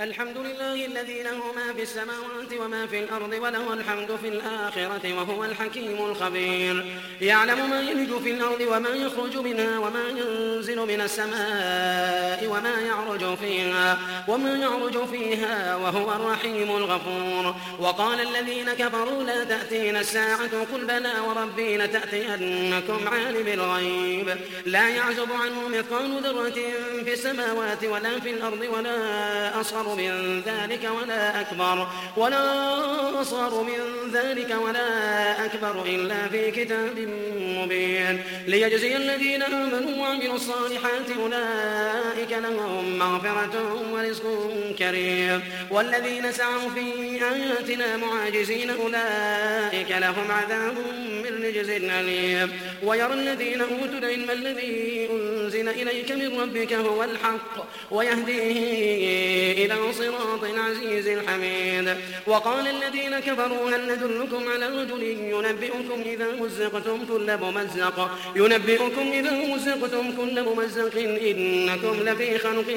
الحمد لله الذي له ما في السماوات وما في الأرض وله الحمد في الآخرة وهو الحكيم الخبير. يعلم ما يلج في الأرض وما يخرج منها وما ينزل من السماء وما يعرج فيها وما يعرج فيها وهو الرحيم الغفور. وقال الذين كفروا لا تأتينا الساعة قل بلى وربي لتأتينكم عالم الغيب. لا يعزب عنه مثقال ذرة في السماوات ولا في الأرض ولا أصغر من ذلك ولا أكبر ولا أصغر من ذلك ولا أكبر إلا في كتاب مبين. ليجزي الذين آمنوا وعملوا الصالحات أولئك لهم مغفرة ورزق كريم. والذين سعوا في آياتنا معاجزين أولئك لهم عذاب من رجز أليم. ويرى الذين أوتوا العلم الذي أنزل إليك من ربك هو الحق ويهديه إلى صراط العزيز الحميد. وقال الذين كفروا هل ندلكم على رجل ينبئكم إذا مزقتم كل ممزق؟ ينبئكم إذا مزقتم كل ممزق إنكم لفي خلق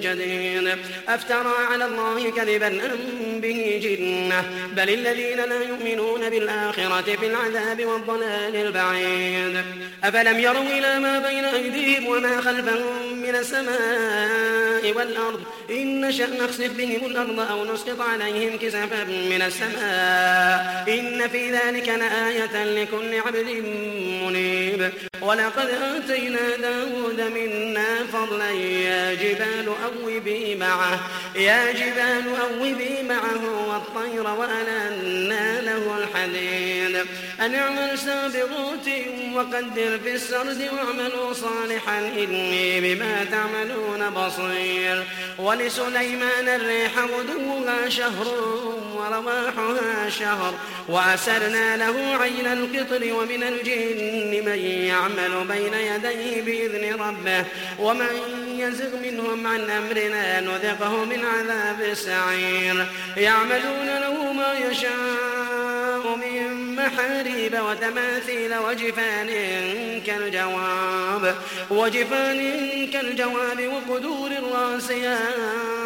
جديد. أفترى على الله كذبا أم به جنة؟ بل الذين لا يؤمنون بالآخرة في العذاب والضلال البعيد. أفلم يروا إلى ما بين أيديهم وما خلفهم من السماء والأرض؟ إن نشأ نخسف بهم الأرض أو نسقط عليهم كسفا من السماء. إن في ذلك لآية لكل عبد منيب. ولقد آتينا داود منا فضلا. يا جبال أوبي معه يا جبال أوبي معه والطير وألنا له الحديد. أن اعمل سابغات وقدر في السرد واعملوا صالحا إني بما تعملون بصير. ولسليمان الريح غدوها شهر ورواحها شهر وأسرنا له عين القطر ومن الجن من يعمل بين يديه بإذن ربه ومن يزغ منهم عن أمرنا نذقه من عذاب السعير. يعملون له ما يشاء من محاريب وتماثيل وجفان كالجواب وجفان كالجواب وقدور الراسيات.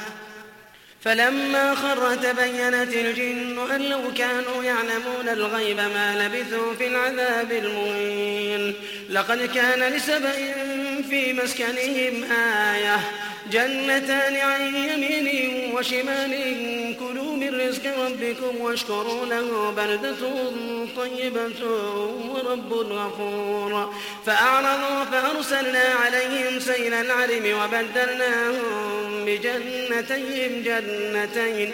فلما خر تبينت الجن أن لو كانوا يعلمون الغيب ما لبثوا في العذاب المهين. لقد كان لسبأ في مسكنهم آية جنتان عن يمين وشمال كلوا من رزق ربكم واشكروا له بلدة طيبة ورب غفور. فأعرضوا فأرسلنا عليهم سيل العرم وبدلناهم بجنتين جنتين.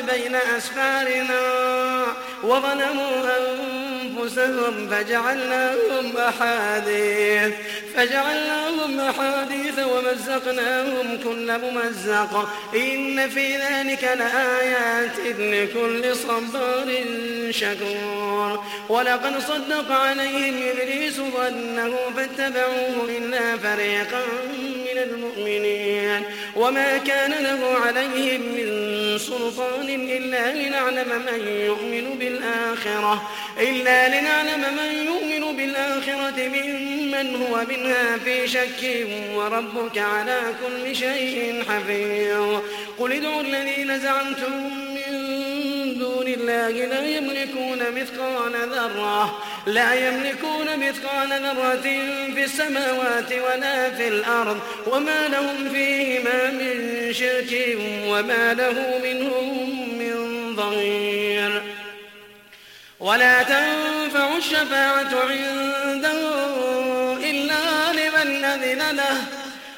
بين أسفارنا وظلموا أنفسهم فجعلناهم أحاديث فجعلناهم أحاديث ومزقناهم كل ممزق. إن في ذلك لآيات لكل صبار شكور. ولقد صدق عليهم إبليس ظنه فاتبعوه إلا فريقا من المؤمنين. وما كان له عليهم من سلطان إلا لنعلم من يؤمن بالآخرة إلا لنعلم من يؤمن بالآخرة ممن هو منها في شك وربك على كل شيء حفيظ. قل ادعوا الذين زعمتم الله لا يملكون مثقال ذرة لا يملكون مثقال ذرة في السماوات ولا في الأرض. وما لهم فيهما من شرك وما له منهم من ضير ولا تنفع الشفاعة عنده إلا لمن أذن له.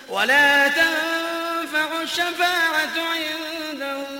ولا تنفع الشفاعة عنده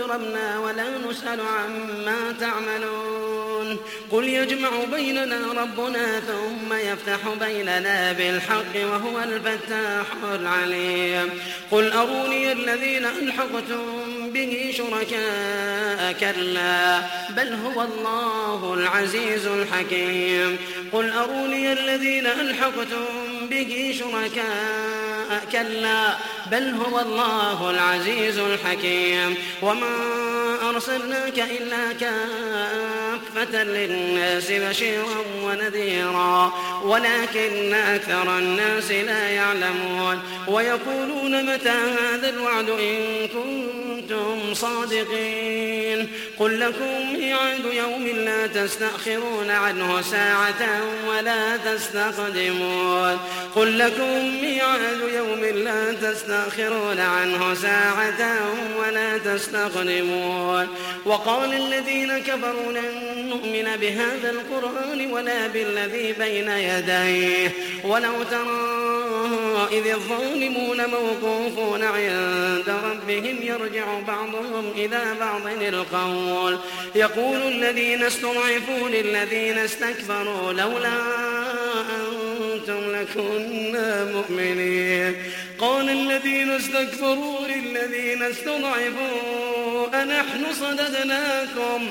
أجرمنا ولا نسأل عما تعملون. قل يجمع بيننا ربنا ثم يفتح بيننا بالحق وهو الفتاح العليم. قل أروني الذين ألحقتم به شركاء كلا بل هو الله العزيز الحكيم. قل أروني الذين ألحقتم به شركاء كلا بل هو الله العزيز الحكيم. وما أرسلناك إلا كافة للناس بشيرا ونذيرا. ولكن أكثر الناس لا يعلمون. ويقولون متى هذا الوعد إن كنتم صادقين. قل لكم ميعاد يوم لا تستأخرون عنه ساعة ولا تستقدمون. قل لكم ميعاد يوم لا تستأخرون عنه ساعة ولا تستقدمون. وقال الذين كفروا لن نؤمن بهذا القرآن ولا بالذي بين يديه. ولو ترى إذ الظالمون موقوفون عند ربهم يرجع بعضهم إلى بعض القول. يقول الذين استضعفوا للذين استكبروا لولا أنتم لكنا مؤمنين. قال الذين استكبروا للذين استضعفوا أنحن صددناكم.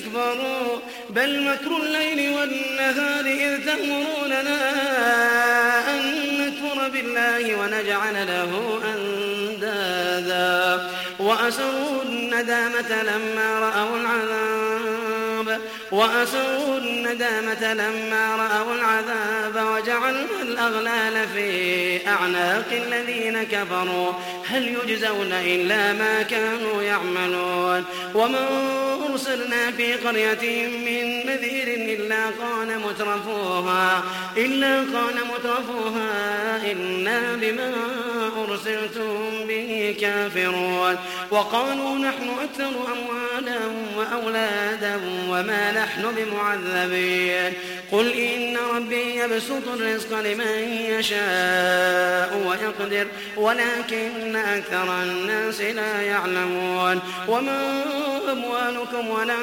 بل مكر الليل والنهار إذ تأمروننا أن نكفر بالله ونجعل له أندادا. وأسروا الندامة لما رأوا العذاب. وأسروا الندامة لما رأوا العذاب وجعلنا الأغلال في أعناق الذين كفروا. هل يجزون إلا ما كانوا يعملون؟ وما أرسلنا في قرية من نذير إلا قال مترفوها إلا قال مترفوها إنا بما أرسلتم به كافرون وقالوا نحن أكثر أموالا وأولادا وما نحن بمعذبين قل إن ربي يبسط الرزق لمن يشاء ويقدر ولكن أكثر الناس لا يعلمون وما أموالكم ولا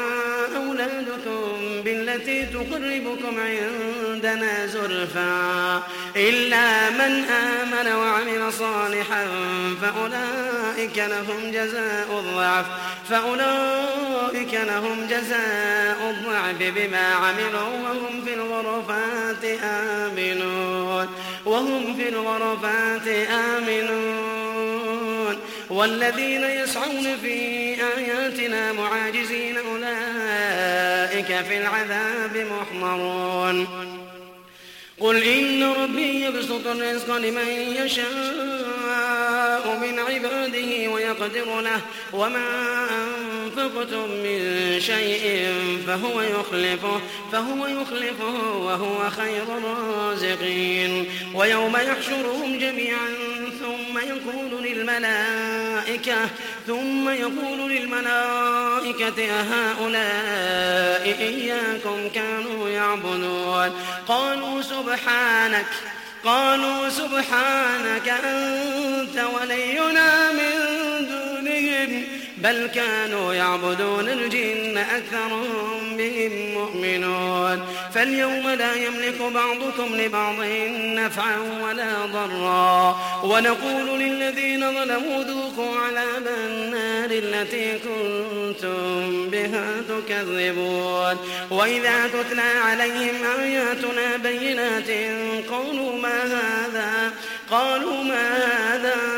أولادكم بالتي تقربكم عندنا زلفى إلا من آمن وعمل صالحا فأولئك لهم جزاء الضعف فأولئك لهم جزاء الضعف بما عملوا وهم في الغرفات آمنون وهم في الغرفات آمنون. والذين يسعون في آياتنا معاجزين أولئك في العذاب محضرون. قل إن ربي يبسط الرزق لمن يشاء. من عباده ويقدر له. وما أنفقتم من شيء فهو يخلفه فهو يخلفه وهو خير الرازقين. ويوم يحشرهم جميعا ثم يقول للملائكة ثم يقول للملائكة أهؤلاء إياكم كانوا يعبدون؟ قالوا سبحانك قالوا سبحانك أنت ولينا من بل كانوا يعبدون الجن أكثرهم بهم مؤمنون. فاليوم لا يملك بعضكم لبعض نفعا ولا ضرا. ونقول للذين ظلموا ذوقوا عذاب النار التي كنتم بها تكذبون. وإذا تتلى عليهم آياتنا بينات قالوا ما هذا؟ قالوا ما هذا؟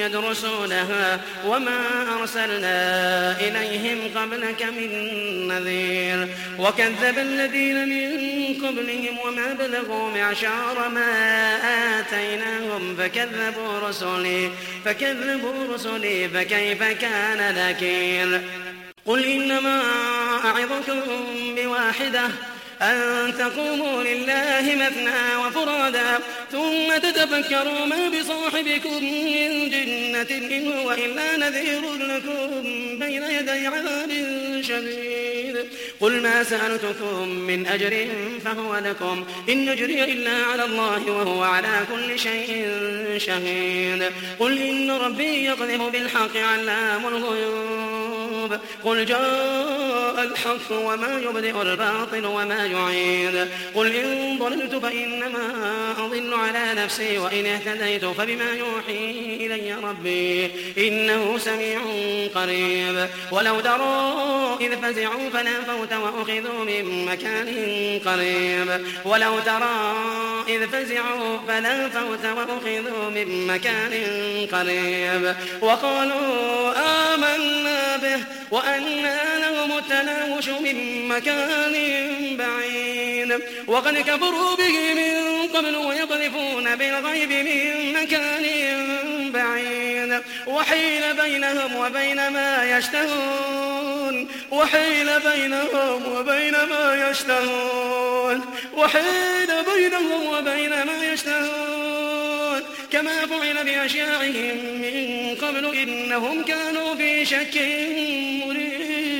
يدرسونها وما أرسلنا إليهم قبلك من نذير وكذب الذين من قبلهم وما بلغوا معشار ما آتيناهم فكذبوا رسلي فكذبوا رسلي فكيف كان نكير قل إنما أعظكم بواحدة أن تقوموا لله مثنى وفرادا ثم تتفكروا ما بصاحبكم من جنة إن هو إلا نذير لكم بين يدي عذاب شديد. قل ما سألتكم من أجر فهو لكم إن نجري إلا على الله وهو على كل شيء شهيد. قل إن ربي يقذف بالحق علام الغيوب. قل جاء الحق وما يبدئ الباطل وما يعيد. قل إن ضللت فإنما أضل على نفسي وإن اهتديت فبما يوحي إلي ربي إنه سميع قريب. ولو ترى إذ فزعوا فلا فوت وأخذوا من مكان قريب. ولو ترى إذ فزعوا فلا فوت وأخذوا من مكان قريب. وقالوا آمنا به وأنا لهم التناوش من مكان بعيد. وقد كفروا به من قبل ويقذفون بالغيب من مكان بعيد. وحيل بينهم وبين ما يشتهون. وحيل بينهم وبين ما يشتهون. وحيل بينهم وبين ما يشتهون. كما فعل بأشياعهم من قبل إنهم كانوا في شك مريد